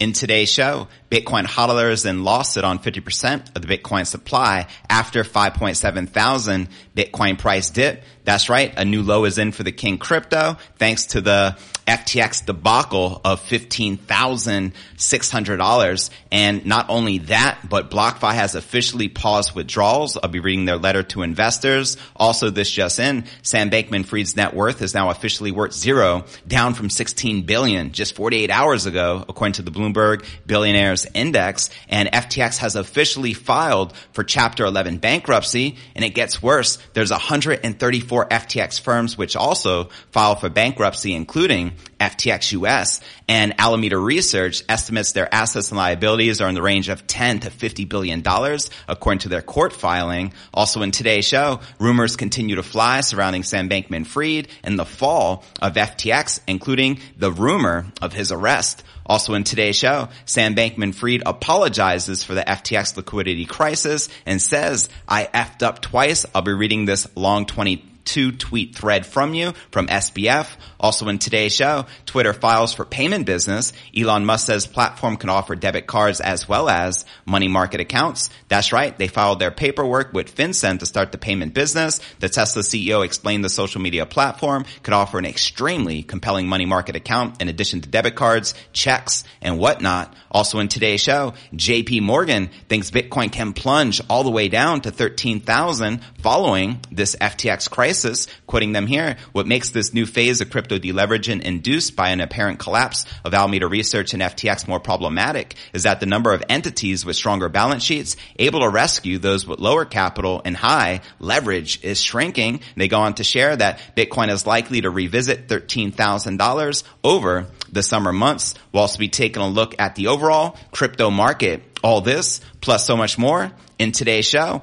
In today's show, Bitcoin hodlers then lost it on 50% of the Bitcoin supply after 5.7 thousand Bitcoin price dip. That's right. A new low is in for the King crypto thanks to the FTX debacle of $15,600. And not only that, but BlockFi has officially paused withdrawals. I'll be reading their letter to investors. Also this just in, Sam Bankman-Fried's net worth is now officially worth zero, down from 16 billion just 48 hours ago, according to the Bloomberg Billionaires Index. And FTX has officially filed for Chapter 11 bankruptcy. And it gets worse. There's 134 FTX firms which also filed for bankruptcy, including FTX US and Alameda Research estimates their assets and liabilities are in the range of 10 to 50 billion dollars according to their court filing. Also in today's show, rumors continue to fly surrounding Sam Bankman-Fried and the fall of FTX, including the rumor of his arrest. Also in today's show, Sam Bankman-Fried apologizes for the FTX liquidity crisis and says, I effed up twice. I'll be reading this long 20 two tweet thread from you from SBF. Also in today's show, Twitter files for payment business. Elon Musk says platform can offer debit cards as well as money market accounts. That's right. They filed their paperwork with FinCEN to start the payment business. The Tesla CEO explained the social media platform could offer an extremely compelling money market account in addition to debit cards, and whatnot. Also in today's show, JP Morgan thinks Bitcoin can plunge all the way down to 13,000 following this FTX crisis. Quoting them here, what makes this new phase of crypto deleveraging induced by an apparent collapse of Alameda Research and FTX more problematic is that the number of entities with stronger balance sheets able to rescue those with lower capital and high leverage is shrinking. They go on to share that Bitcoin is likely to revisit $13,000 over the summer months. We'll also be taking a look at the overall crypto market. All this plus so much more in today's show.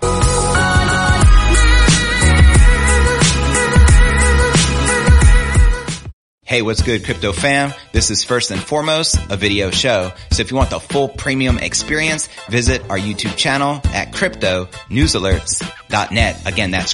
Hey, what's good, crypto fam? This is first and foremost a video show. So if you want the full premium experience, visit our YouTube channel at cryptonewsalerts.net. Again, that's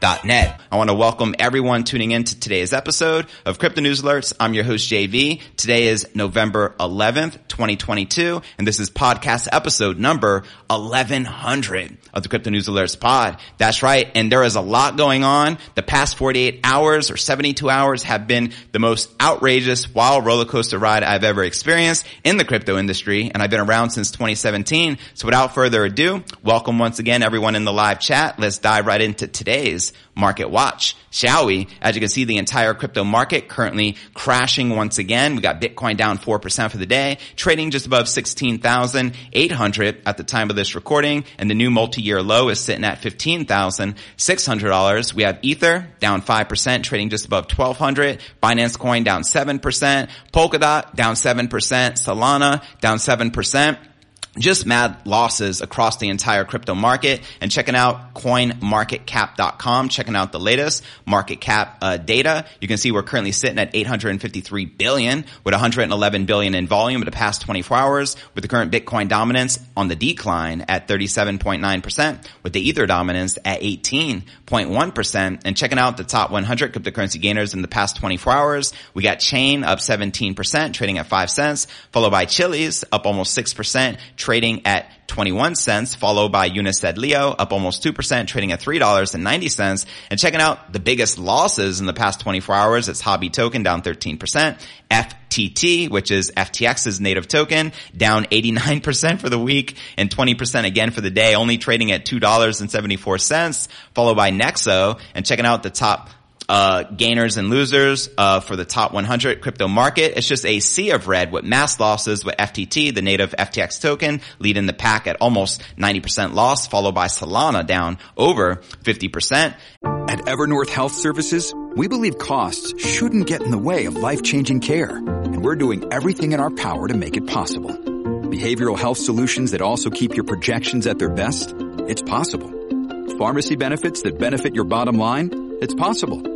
cryptonewsalerts.net. I want to welcome everyone tuning in to today's episode of Crypto News Alerts. I'm your host, JV. Today is November 11th, 2022, and this is podcast episode number 1100 of the Crypto News Alerts pod. That's right. And there is a lot going on. The past 48 hours or 72 hours have been the most outrageous wild roller coaster ride I've ever experienced in the crypto industry. And I've been around since 2017. So without further ado, welcome once again everyone in the live chat. Let's dive right into today's market watch, shall we? As you can see, the entire crypto market currently crashing once again. We got Bitcoin down 4% for the day, trading just above 16,800 at the time of this recording. And the new multi-year low is sitting at $15,600. We have Ether down 5%, trading just above 1200. Binance Coin down 7%. Polkadot down 7%. Solana down 7% just mad losses across the entire crypto market and checking out coinmarketcap.com, checking out the latest market cap uh, data. You can see we're currently sitting at 853 billion with 111 billion in volume in the past 24 hours with the current Bitcoin dominance on the decline at 37.9% with the Ether dominance at 18.1% and checking out the top 100 cryptocurrency gainers in the past 24 hours. We got Chain up 17% trading at 5 cents followed by Chiliz up almost 6% trading at 21 cents, followed by UNUS SED LEO up almost 2%, trading at $3.90. And checking out the biggest losses in the past 24 hours, it's Huobi Token down 13%, FTT, which is FTX's native token, down 89% for the week and 20% again for the day, only trading at $2.74, followed by Nexo and checking out the top uh, gainers and losers uh, for the top 100 crypto market. It's just a sea of red with mass losses with FTT, the native FTX token, leading the pack at almost 90% loss, followed by Solana down over 50%. At Evernorth Health Services, we believe costs shouldn't get in the way of life-changing care, and we're doing everything in our power to make it possible. Behavioral health solutions that also keep your projections at their best? It's possible. Pharmacy benefits that benefit your bottom line? It's possible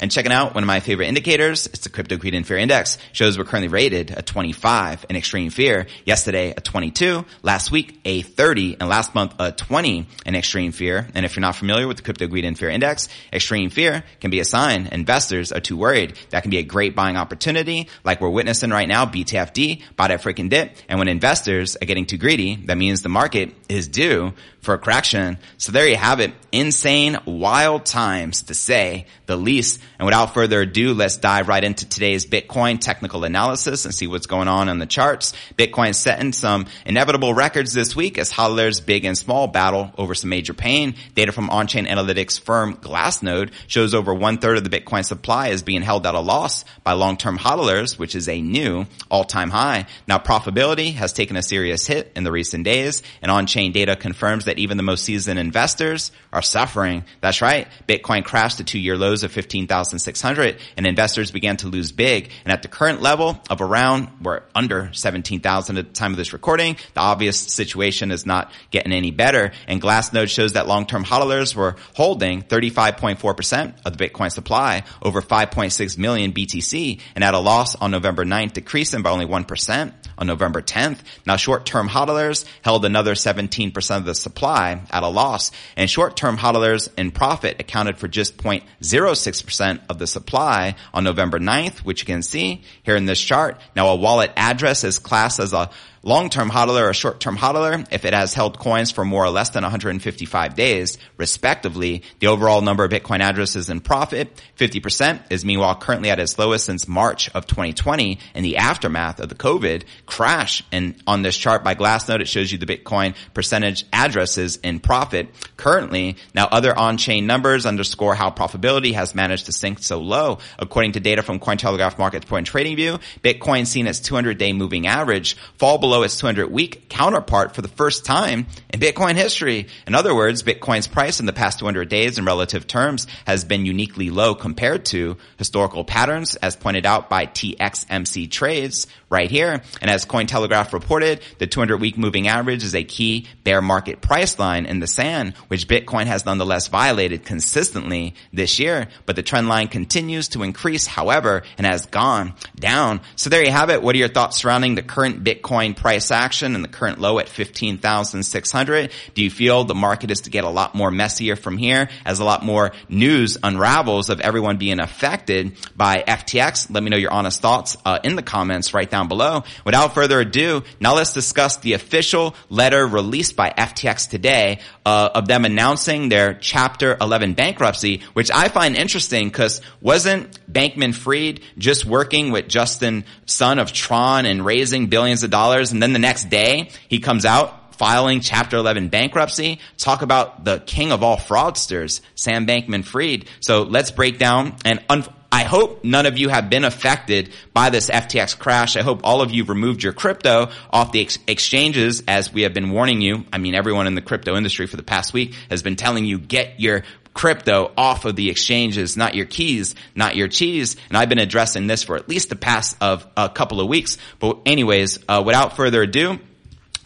And checking out one of my favorite indicators, it's the Crypto Greed and Fear Index. Shows we're currently rated a 25 in extreme fear. Yesterday a 22, last week a 30, and last month a 20 in extreme fear. And if you're not familiar with the Crypto Greed and Fear Index, extreme fear can be a sign investors are too worried. That can be a great buying opportunity, like we're witnessing right now, BTFD, bought at freaking dip. And when investors are getting too greedy, that means the market is due for correction. So there you have it. Insane, wild times to say the least. And without further ado, let's dive right into today's Bitcoin technical analysis and see what's going on in the charts. Bitcoin setting some inevitable records this week as hodlers big and small battle over some major pain. Data from on-chain analytics firm Glassnode shows over one third of the Bitcoin supply is being held at a loss by long-term hodlers, which is a new all-time high. Now profitability has taken a serious hit in the recent days and on-chain data confirms that even the most seasoned investors are suffering. That's right. Bitcoin crashed to two-year lows of 15,600 and investors began to lose big. And at the current level of around, we're under 17,000 at the time of this recording. The obvious situation is not getting any better. And Glassnode shows that long-term hodlers were holding 35.4% of the Bitcoin supply, over 5.6 million BTC, and at a loss on November 9th, decreasing by only 1% on November 10th. Now short-term hodlers held another 17% of the supply at a loss, and short-term hodlers in profit accounted for just 0.06% of the supply on November 9th, which you can see here in this chart. Now a wallet address is classed as a long-term hodler or short-term hodler if it has held coins for more or less than 155 days, respectively. The overall number of Bitcoin addresses in profit, 50%, is meanwhile currently at its lowest since March of 2020 in the aftermath of the COVID crash. And on this chart by Glassnode, it shows you the Bitcoin percentage addresses in profit currently. Now other on-chain numbers underscore how profitability has managed to sink so low. According to data from Cointelegraph Markets Point Trading View, Bitcoin seen its 200-day moving average fall below below its 200 week counterpart for the first time in Bitcoin history. In other words, Bitcoin's price in the past 200 days in relative terms has been uniquely low compared to historical patterns as pointed out by TXMC trades right here. And as Cointelegraph reported, the 200 week moving average is a key bear market price line in the sand, which Bitcoin has nonetheless violated consistently this year. But the trend line continues to increase, however, and has gone down. So there you have it. What are your thoughts surrounding the current Bitcoin price action and the current low at 15,600? Do you feel the market is to get a lot more messier from here as a lot more news unravels of everyone being affected by FTX? Let me know your honest thoughts uh, in the comments right down below. Without further ado, now let's discuss the official letter released by FTX today uh, of them announcing their Chapter 11 bankruptcy, which I find interesting because wasn't Bankman-Fried just working with Justin Sun of Tron and raising billions of dollars and then the next day he comes out filing chapter 11 bankruptcy. Talk about the king of all fraudsters, Sam Bankman-Fried. So let's break down and un- I hope none of you have been affected by this FTX crash. I hope all of you removed your crypto off the ex- exchanges as we have been warning you. I mean, everyone in the crypto industry for the past week has been telling you get your crypto off of the exchanges, not your keys, not your cheese. And I've been addressing this for at least the past of a couple of weeks. But anyways, uh, without further ado,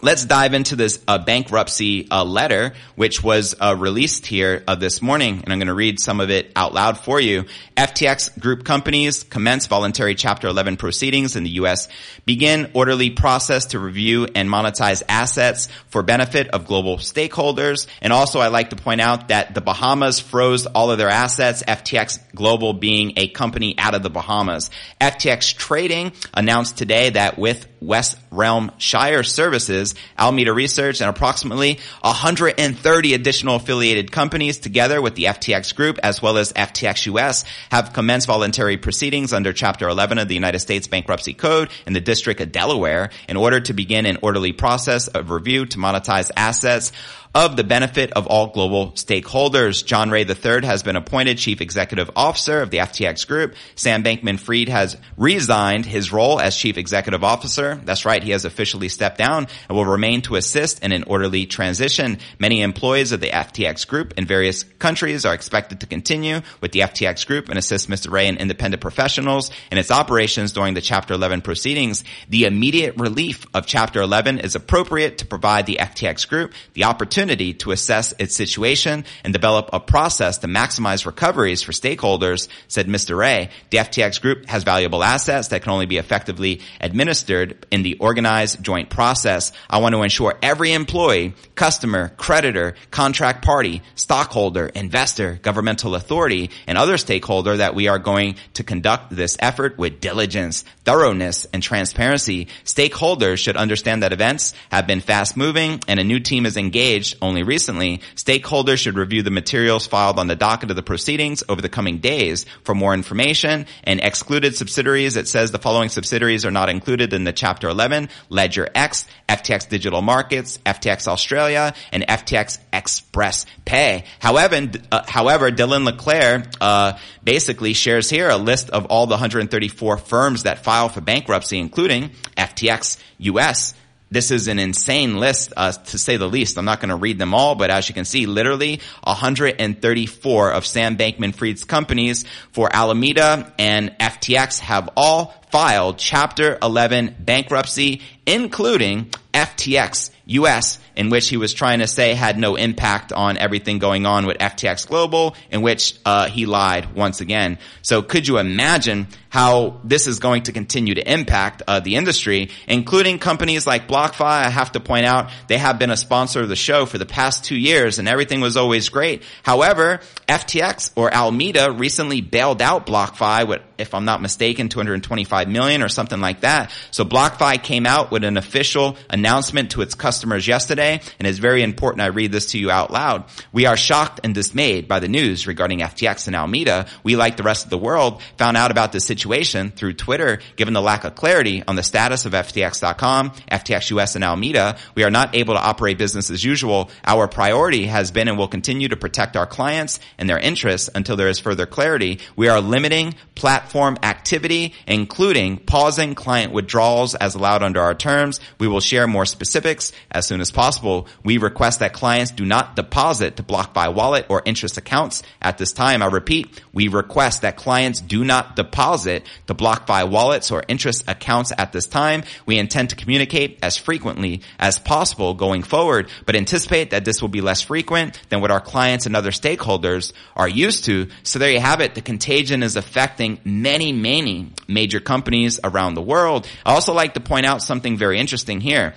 Let's dive into this uh, bankruptcy uh, letter, which was uh, released here uh, this morning, and I'm going to read some of it out loud for you. FTX Group companies commence voluntary Chapter 11 proceedings in the U.S. Begin orderly process to review and monetize assets for benefit of global stakeholders. And also, I like to point out that the Bahamas froze all of their assets. FTX Global being a company out of the Bahamas. FTX Trading announced today that with West Realm Shire Services, Alameda Research, and approximately 130 additional affiliated companies together with the FTX Group as well as FTX US have commenced voluntary proceedings under Chapter 11 of the United States Bankruptcy Code in the District of Delaware in order to begin an orderly process of review to monetize assets of the benefit of all global stakeholders. John Ray III has been appointed Chief Executive Officer of the FTX Group. Sam Bankman-Fried has resigned his role as Chief Executive Officer. That's right, he has officially stepped down and will remain to assist in an orderly transition. Many employees of the FTX Group in various countries are expected to continue with the FTX Group and assist Mr. Ray and independent professionals in its operations during the Chapter 11 proceedings. The immediate relief of Chapter 11 is appropriate to provide the FTX Group the opportunity to assess its situation and develop a process to maximize recoveries for stakeholders, said Mr. Ray. The FTX group has valuable assets that can only be effectively administered in the organized joint process. I want to ensure every employee, customer, creditor, contract party, stockholder, investor, governmental authority, and other stakeholder that we are going to conduct this effort with diligence, thoroughness, and transparency. Stakeholders should understand that events have been fast moving and a new team is engaged only recently, stakeholders should review the materials filed on the docket of the proceedings over the coming days for more information and excluded subsidiaries. It says the following subsidiaries are not included in the chapter 11, Ledger X, FTX Digital Markets, FTX Australia, and FTX Express Pay. However, uh, however, Dylan LeClaire, uh, basically shares here a list of all the 134 firms that file for bankruptcy, including FTX US, this is an insane list, uh, to say the least. I'm not going to read them all, but as you can see, literally 134 of Sam Bankman-Fried's companies for Alameda and FTX have all filed Chapter 11 bankruptcy, including FTX US, in which he was trying to say had no impact on everything going on with FTX Global, in which uh, he lied once again. So could you imagine how this is going to continue to impact uh, the industry, including companies like BlockFi? I have to point out they have been a sponsor of the show for the past two years, and everything was always great. However, FTX or Alameda recently bailed out BlockFi with, if I'm not mistaken, 225 million or something like that. So BlockFi came out with an official announcement to its customers yesterday, and it's very important I read this to you out loud. We are shocked and dismayed by the news regarding FTX and Alameda. We, like the rest of the world, found out about this situation through Twitter, given the lack of clarity on the status of FTX.com, FTX US and Alameda. We are not able to operate business as usual. Our priority has been and will continue to protect our clients and their interests until there is further clarity. We are limiting platform activity, including pausing client withdrawals as allowed under our terms. We will share more specifics as soon as possible. We request that clients do not deposit to BlockFi wallet or interest accounts at this time. I repeat, we request that clients do not deposit to BlockFi wallets or interest accounts at this time. We intend to communicate as frequently as possible going forward, but anticipate that this will be less frequent than what our clients and other stakeholders are used to. So there you have it. The contagion is affecting many, many major companies around the world. I also like to point out something very interesting here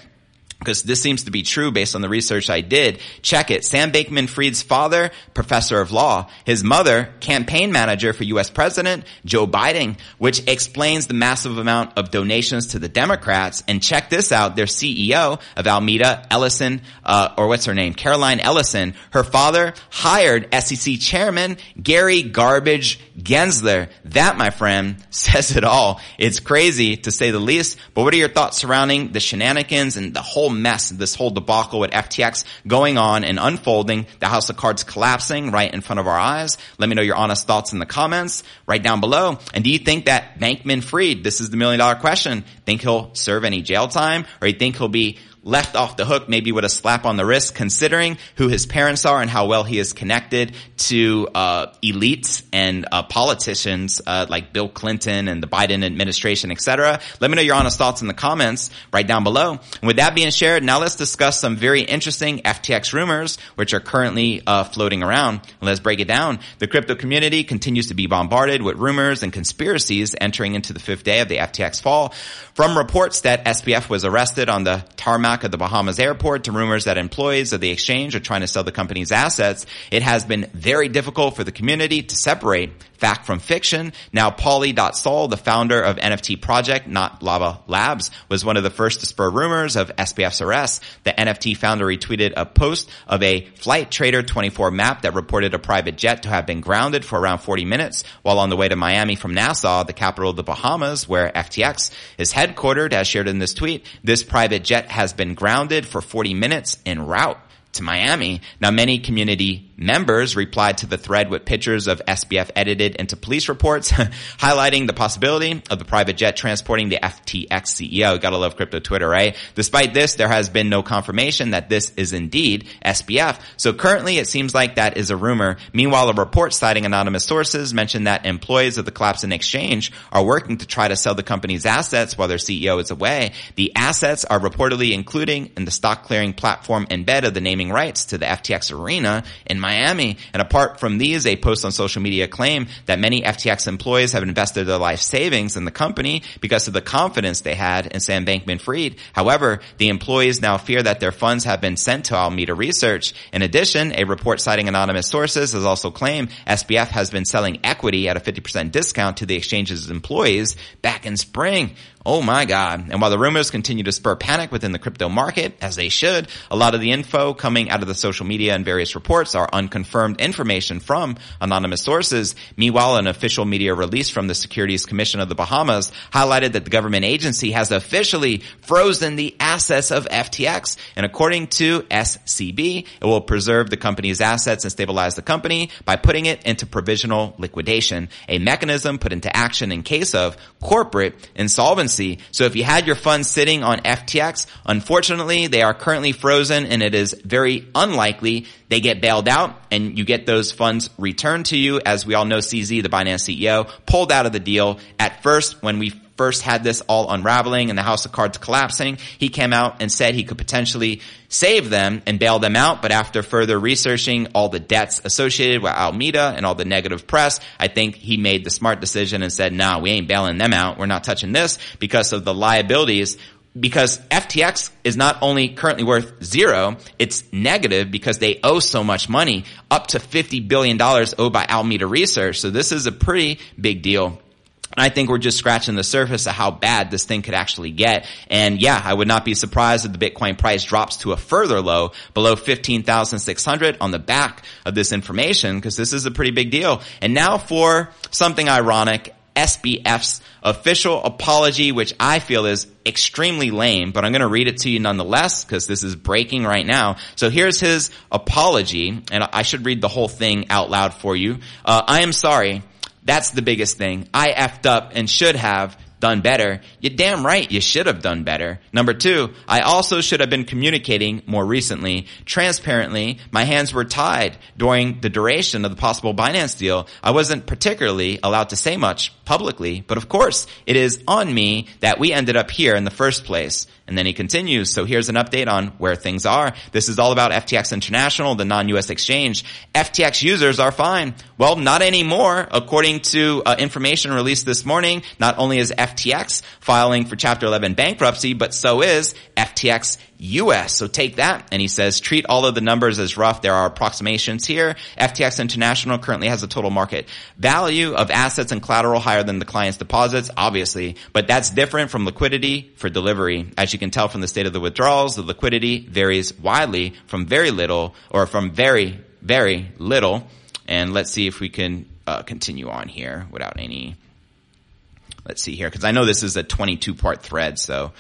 because this seems to be true based on the research I did. Check it. Sam Bankman-Fried's father, professor of law. His mother, campaign manager for U.S. President Joe Biden, which explains the massive amount of donations to the Democrats. And check this out. Their CEO of Alameda, Ellison, uh, or what's her name? Caroline Ellison. Her father hired SEC chairman Gary Garbage Gensler. That, my friend, says it all. It's crazy to say the least. But what are your thoughts surrounding the shenanigans and the whole mess, this whole debacle with FTX going on and unfolding, the house of cards collapsing right in front of our eyes. Let me know your honest thoughts in the comments right down below. And do you think that Bankman Fried, this is the million dollar question, think he'll serve any jail time or you think he'll be left off the hook, maybe with a slap on the wrist, considering who his parents are and how well he is connected to uh, elites and uh, politicians uh, like Bill Clinton and the Biden administration, etc. Let me know your honest thoughts in the comments right down below. And with that being shared, now let's discuss some very interesting FTX rumors which are currently uh, floating around. Let's break it down. The crypto community continues to be bombarded with rumors and conspiracies entering into the fifth day of the FTX fall. From reports that SBF was arrested on the tarmac of the Bahamas airport to rumors that employees of the exchange are trying to sell the company's assets, it has been very difficult for the community to separate fact from fiction. Now, Pauly.sol, the founder of NFT project, not Larva Labs, was one of the first to spur rumors of SBF's arrest. The NFT founder retweeted a post of a Flightradar24 map that reported a private jet to have been grounded for around 40 minutes while on the way to Miami from Nassau, the capital of the Bahamas, where FTX is headquartered, as shared in this tweet. This private jet has been grounded for 40 minutes en route to Miami. Now, many community members replied to the thread with pictures of SBF edited into police reports, highlighting the possibility of the private jet transporting the FTX CEO. Gotta love crypto Twitter, right? Despite this, there has been no confirmation that this is indeed SBF. So currently it seems like that is a rumor. Meanwhile, a report citing anonymous sources mentioned that employees of the Collapsing Exchange are working to try to sell the company's assets while their CEO is away. The assets are reportedly including in the stock clearing platform embed of the naming rights to the FTX arena in Miami. And apart from these, a post on social media claim that many FTX employees have invested their life savings in the company because of the confidence they had in Sam Bankman-Fried. However, the employees now fear that their funds have been sent to Alameda Research. In addition, a report citing anonymous sources has also claimed SBF has been selling equity at a 50% discount to the exchange's employees back in spring. Oh my God. And while the rumors continue to spur panic within the crypto market, as they should, a lot of the info coming out of the social media and various reports are unconfirmed information from anonymous sources. Meanwhile, an official media release from the Securities Commission of the Bahamas highlighted that the government agency has officially frozen the assets of FTX. And according to SCB, it will preserve the company's assets and stabilize the company by putting it into provisional liquidation, a mechanism put into action in case of corporate insolvency currency. So if you had your funds sitting on FTX, unfortunately, they are currently frozen and it is very unlikely they get bailed out and you get those funds returned to you. As we all know, CZ, the Binance CEO, pulled out of the deal at first when we first had this all unraveling and the house of cards collapsing, he came out and said he could potentially save them and bail them out. But after further researching all the debts associated with Alameda and all the negative press, I think he made the smart decision and said, nah, we ain't bailing them out. We're not touching this because of the liabilities because FTX is not only currently worth zero, it's negative because they owe so much money, up to $50 billion owed by Alameda Research. So this is a pretty big deal. I think we're just scratching the surface of how bad this thing could actually get. And yeah, I would not be surprised if the Bitcoin price drops to a further low below 15,600 on the back of this information because this is a pretty big deal. And now for something ironic, SBF's official apology, which I feel is extremely lame, but I'm going to read it to you nonetheless because this is breaking right now. So here's his apology, and I should read the whole thing out loud for you. Uh, I am sorry. That's the biggest thing. I effed up and should have done better. You're damn right you should have done better. Number two, I also should have been communicating more recently. Transparently, my hands were tied during the duration of the possible Binance deal. I wasn't particularly allowed to say much publicly, but of course, it is on me that we ended up here in the first place. And then he continues. So here's an update on where things are. This is all about FTX International, the non-US exchange. FTX users are fine. Well, not anymore. According to uh, information released this morning, not only is FTX filing for Chapter 11 bankruptcy, but so is FTX US. So take that. And he says, treat all of the numbers as rough. There are approximations here. FTX International currently has a total market value of assets and collateral higher than the client's deposits, obviously, but that's different from liquidity for delivery. As you can tell from the state of the withdrawals, the liquidity varies widely from very little or from very, very little. And let's see if we can uh, continue on here without any, let's see here, because I know this is a 22 part thread, so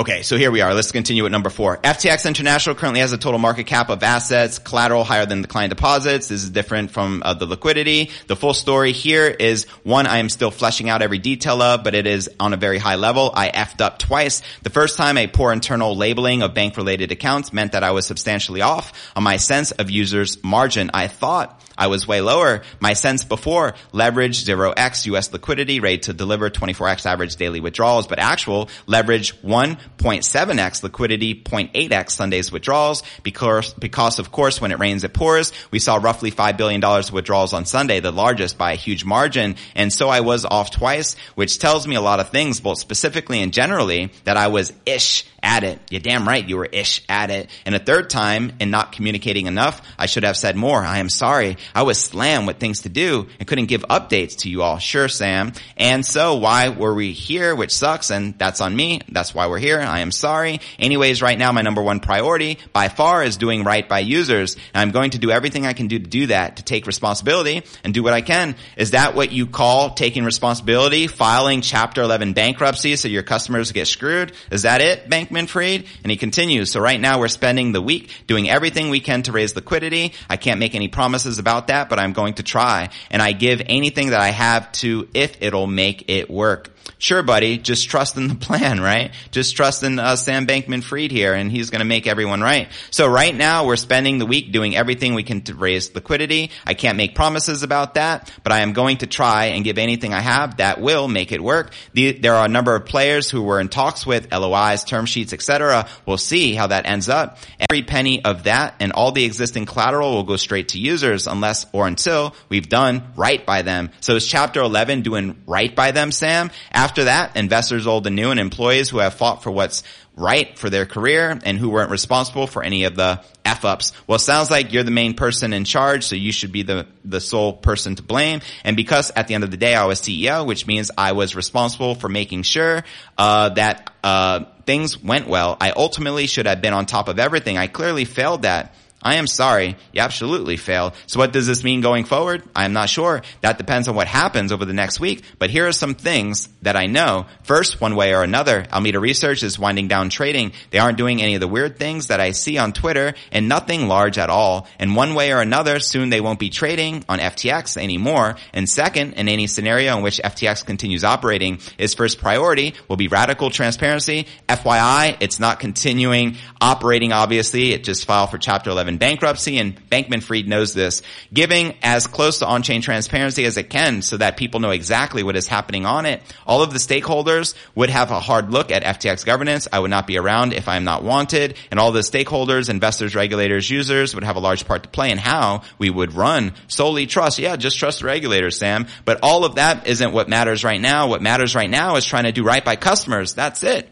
Okay, so here we are. Let's continue at number four. FTX International currently has a total market cap of assets, collateral higher than the client deposits. This is different from uh, the liquidity. The full story here is one I am still fleshing out every detail of, but it is on a very high level. I effed up twice. The first time a poor internal labeling of bank related accounts meant that I was substantially off on my sense of users margin. I thought I was way lower. My sense before leverage 0x US liquidity rate to deliver 24x average daily withdrawals, but actual leverage 1.7x liquidity 0.8x Sunday's withdrawals because, because of course when it rains it pours. We saw roughly $5 billion withdrawals on Sunday, the largest by a huge margin. And so I was off twice, which tells me a lot of things, both specifically and generally that I was ish at it. You're damn right you were ish at it. And a third time in not communicating enough, I should have said more. I am sorry. I was slammed with things to do and couldn't give updates to you all. Sure, Sam. And so why were we here, which sucks, and that's on me. That's why we're here. I am sorry. Anyways, right now my number one priority by far is doing right by users. And I'm going to do everything I can do to do that, to take responsibility and do what I can. Is that what you call taking responsibility? Filing chapter 11 bankruptcy so your customers get screwed? Is that it, Bankman Fried? And he continues. So right now we're spending the week doing everything we can to raise liquidity. I can't make any promises about that, but I'm going to try. And I give anything that I have to if it'll make it work. Sure, buddy. Just trust in the plan, right? Just trust in uh, Sam Bankman Fried here and he's going to make everyone right. So right now we're spending the week doing everything we can to raise liquidity. I can't make promises about that, but I am going to try and give anything I have that will make it work. The, there are a number of players who we're in talks with, LOIs, term sheets, etc. We'll see how that ends up. Every penny of that and all the existing collateral will go straight to users unless or until we've done right by them. So is chapter 11 doing right by them, Sam? After that, investors old and new and employees who have fought for what's right for their career and who weren't responsible for any of the F ups. Well, sounds like you're the main person in charge, so you should be the, the sole person to blame. And because at the end of the day I was CEO, which means I was responsible for making sure, uh, that, uh, things went well, I ultimately should have been on top of everything. I clearly failed that. I am sorry. You absolutely failed. So what does this mean going forward? I am not sure. That depends on what happens over the next week. But here are some things that I know. First, one way or another, Alameda Research is winding down trading. They aren't doing any of the weird things that I see on Twitter and nothing large at all. And one way or another, soon they won't be trading on FTX anymore. And second, in any scenario in which FTX continues operating, its first priority will be radical transparency. FYI, it's not continuing operating, obviously. It just filed for Chapter 11 bankruptcy, and Bankman Fried knows this. Giving as close to on-chain transparency as it can so that people know exactly what is happening on it. All of the stakeholders would have a hard look at FTX governance. I would not be around if I am not wanted. And all the stakeholders, investors, regulators, users would have a large part to play in how we would run solely trust. Yeah, just trust the regulators, Sam. But all of that isn't what matters right now. What matters right now is trying to do right by customers. That's it.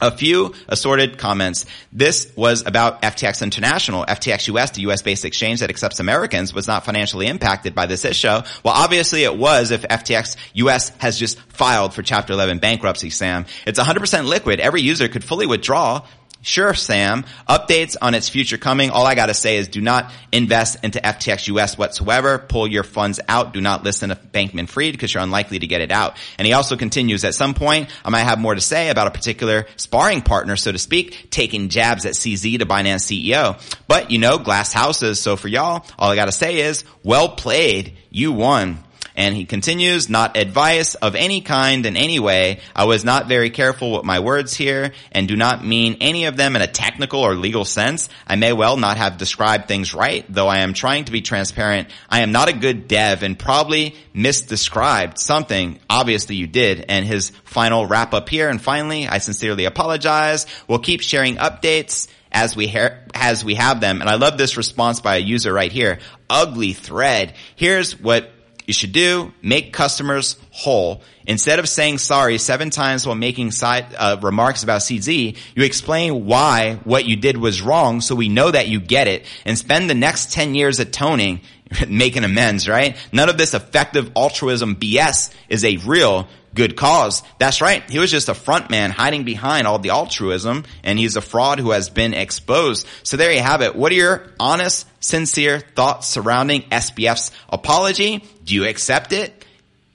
A few assorted comments. This was about FTX International. FTX US, the US based exchange that accepts Americans, was not financially impacted by this issue. Well, obviously it was if FTX US has just filed for Chapter 11 bankruptcy, Sam. It's 100% liquid. Every user could fully withdraw Sure, Sam. Updates on its future coming. All I gotta say is do not invest into FTX US whatsoever. Pull your funds out. Do not listen to Bankman Fried because you're unlikely to get it out. And he also continues at some point, I might have more to say about a particular sparring partner, so to speak, taking jabs at CZ to Binance CEO. But you know, glass houses. So for y'all, all I gotta say is well played. You won. And he continues, not advice of any kind in any way. I was not very careful with my words here and do not mean any of them in a technical or legal sense. I may well not have described things right, though I am trying to be transparent. I am not a good dev and probably misdescribed something. Obviously you did. And his final wrap up here. And finally, I sincerely apologize. We'll keep sharing updates as we ha- as we have them. And I love this response by a user right here. Ugly thread. Here's what you should do, make customers whole. Instead of saying sorry seven times while making side, uh, remarks about CZ, you explain why what you did was wrong so we know that you get it and spend the next 10 years atoning, making amends, right? None of this effective altruism BS is a real good cause. That's right. He was just a front man hiding behind all the altruism and he's a fraud who has been exposed. So there you have it. What are your honest, sincere thoughts surrounding SBF's apology? Do you accept it?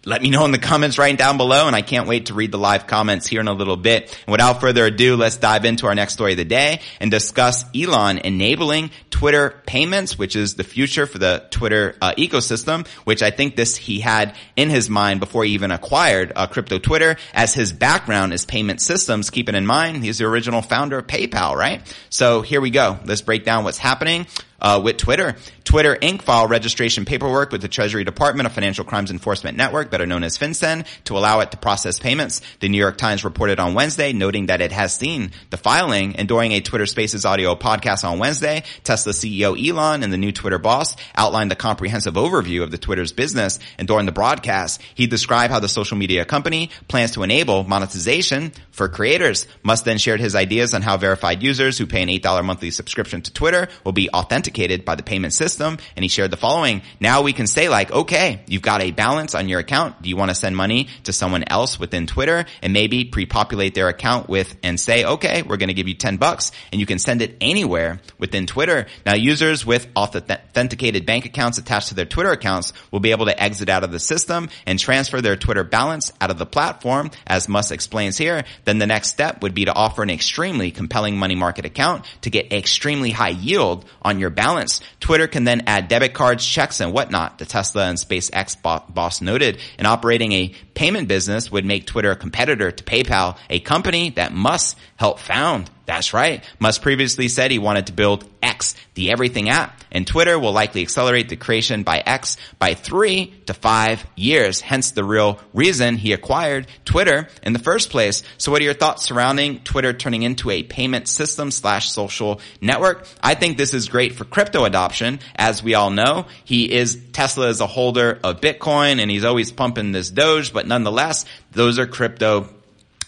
Let me know in the comments right down below and I can't wait to read the live comments here in a little bit. And without further ado, let's dive into our next story of the day and discuss Elon enabling Twitter payments, which is the future for the Twitter uh, ecosystem, which I think this he had in his mind before he even acquired uh, crypto Twitter as his background is payment systems. Keeping in mind, he's the original founder of PayPal, right? So here we go. Let's break down what's happening uh, with Twitter. Twitter Inc. filed registration paperwork with the Treasury Department of Financial Crimes Enforcement Network, better known as FinCEN, to allow it to process payments. The New York Times reported on Wednesday, noting that it has seen the filing and during a Twitter Spaces audio podcast on Wednesday, Tesla CEO Elon and the new Twitter boss outlined the comprehensive overview of the Twitter's business. And during the broadcast, he described how the social media company plans to enable monetization for creators. Musk then shared his ideas on how verified users who pay an $8 monthly subscription to Twitter will be authenticated authenticated by the payment system. And he shared the following. Now we can say like, okay, you've got a balance on your account. Do you want to send money to someone else within Twitter and maybe pre-populate their account with and say, okay, we're going to give you 10 bucks and you can send it anywhere within Twitter. Now users with authenticated bank accounts attached to their Twitter accounts will be able to exit out of the system and transfer their Twitter balance out of the platform as Musk explains here. Then the next step would be to offer an extremely compelling money market account to get extremely high yield on your balance. Twitter can then add debit cards, checks, and whatnot. The Tesla and SpaceX boss noted, and operating a payment business would make Twitter a competitor to PayPal, a company that Musk helped found. That's right. Musk previously said he wanted to build X, the everything app, and Twitter will likely accelerate the creation by X by three to five years. Hence the real reason he acquired Twitter in the first place. So what are your thoughts surrounding Twitter turning into a payment system slash social network? I think this is great for crypto adoption. As we all know, he is, Tesla is a holder of Bitcoin and he's always pumping this Doge, but nonetheless, those are crypto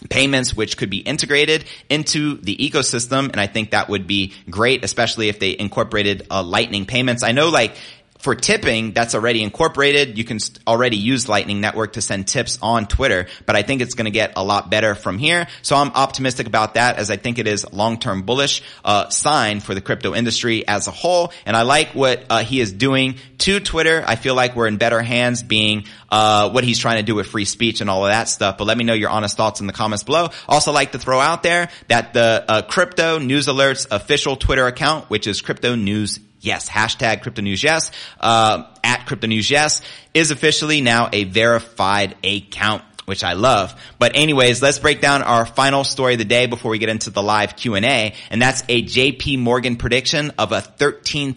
payments which could be integrated into the ecosystem and I think that would be great especially if they incorporated uh, lightning payments. I know like for tipping, that's already incorporated. You can already use Lightning Network to send tips on Twitter, but I think it's going to get a lot better from here. So I'm optimistic about that as I think it is long-term bullish uh, sign for the crypto industry as a whole. And I like what uh, he is doing to Twitter. I feel like we're in better hands being uh, what he's trying to do with free speech and all of that stuff. But let me know your honest thoughts in the comments below. Also like to throw out there that the uh, crypto news alerts official Twitter account, which is crypto news yes, hashtag crypto news yes, uh, at crypto news yes is officially now a verified account which I love. But anyways, let's break down our final story of the day before we get into the live Q&A. And that's a JP Morgan prediction of a $13,000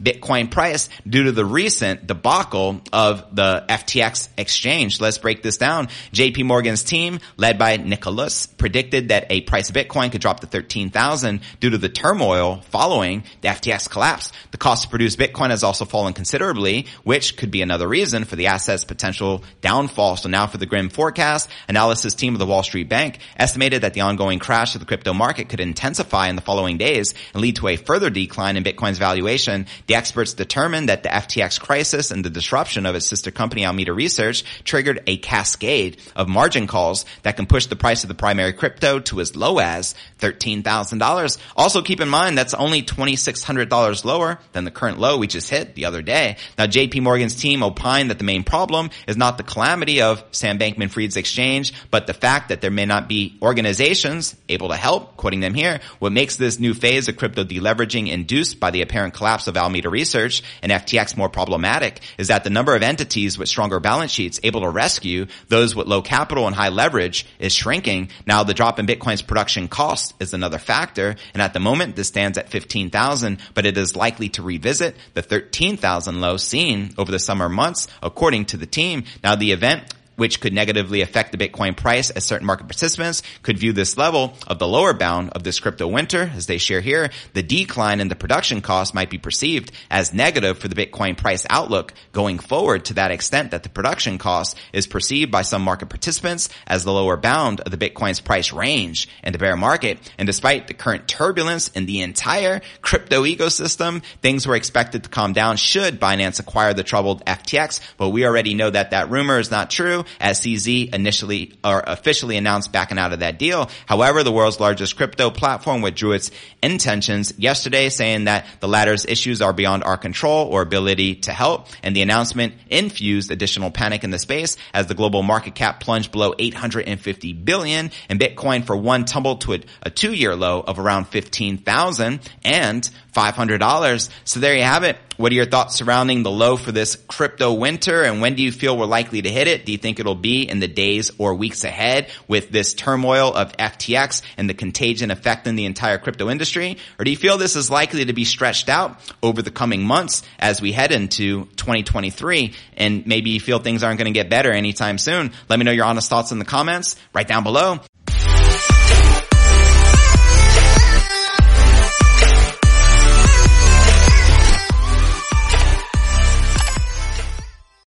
Bitcoin price due to the recent debacle of the FTX exchange. Let's break this down. JP Morgan's team, led by Nicholas, predicted that a price of Bitcoin could drop to 13,000 due to the turmoil following the FTX collapse. The cost to produce Bitcoin has also fallen considerably, which could be another reason for the asset's potential downfall. So now for the grim forecast, analysis team of the Wall Street Bank estimated that the ongoing crash of the crypto market could intensify in the following days and lead to a further decline in Bitcoin's valuation. The experts determined that the FTX crisis and the disruption of its sister company Alameda Research triggered a cascade of margin calls that can push the price of the primary crypto to as low as $13,000. Also keep in mind that's only $2,600 lower than the current low we just hit the other day. Now JP Morgan's team opined that the main problem is not the calamity of Sam Bankman-Fried's exchange, but the fact that there may not be organizations able to help, quoting them here, what makes this new phase of crypto deleveraging induced by the apparent collapse of Alameda Research and FTX more problematic is that the number of entities with stronger balance sheets able to rescue those with low capital and high leverage is shrinking. Now the drop in Bitcoin's production cost is another factor, and at the moment this stands at 15,000, but it is likely to revisit the 13,000 low seen over the summer months, according to the team. Now the event which could negatively affect the Bitcoin price as certain market participants could view this level of the lower bound of this crypto winter, as they share here, the decline in the production cost might be perceived as negative for the Bitcoin price outlook going forward to that extent that the production cost is perceived by some market participants as the lower bound of the Bitcoin's price range in the bear market. And despite the current turbulence in the entire crypto ecosystem, things were expected to calm down should Binance acquire the troubled FTX, but we already know that that rumor is not true as CZ initially or officially announced backing out of that deal. However, the world's largest crypto platform withdrew its intentions yesterday saying that the latter's issues are beyond our control or ability to help. And the announcement infused additional panic in the space as the global market cap plunged below 850 billion and Bitcoin for one tumbled to a, a two-year low of around 15,000 and $500. So there you have it. What are your thoughts surrounding the low for this crypto winter and when do you feel we're likely to hit it? Do you think it'll be in the days or weeks ahead with this turmoil of FTX and the contagion affecting the entire crypto industry? Or do you feel this is likely to be stretched out over the coming months as we head into 2023 and maybe you feel things aren't going to get better anytime soon? Let me know your honest thoughts in the comments right down below.